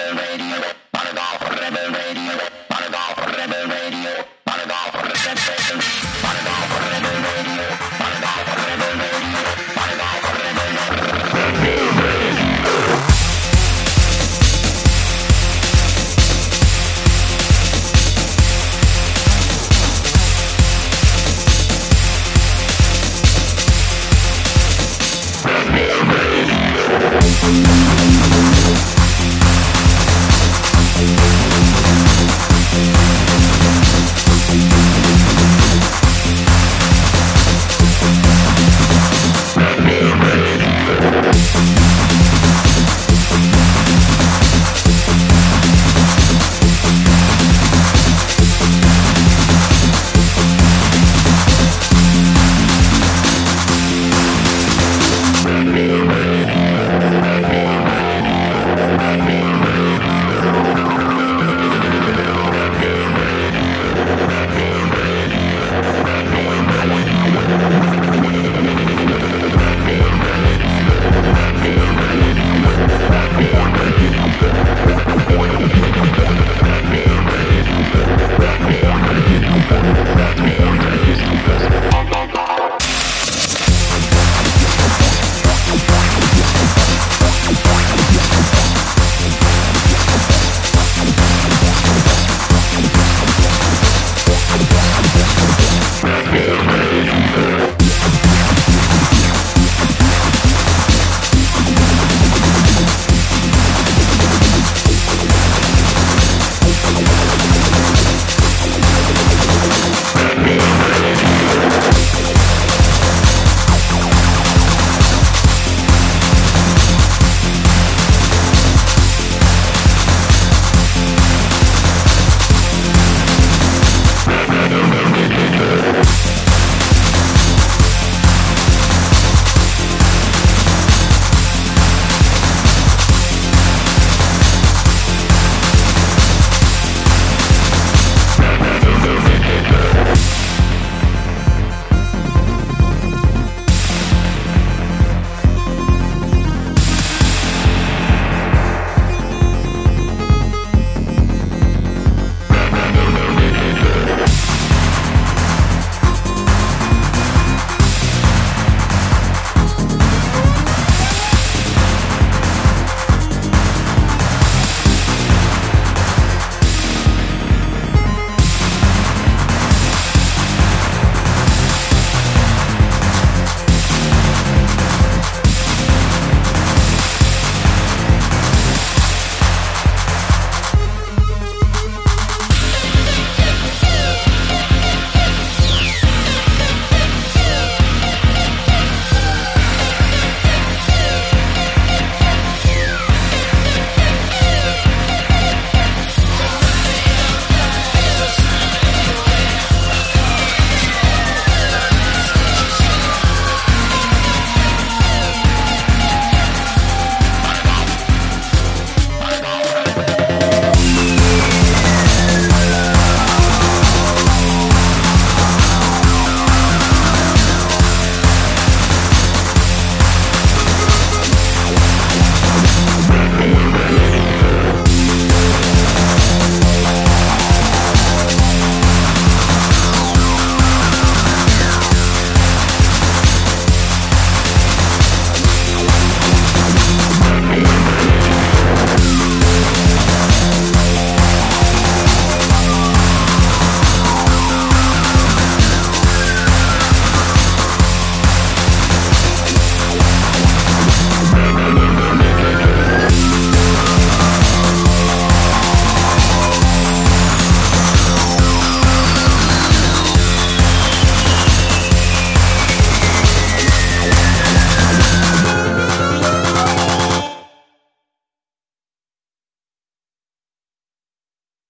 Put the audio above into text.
Bye.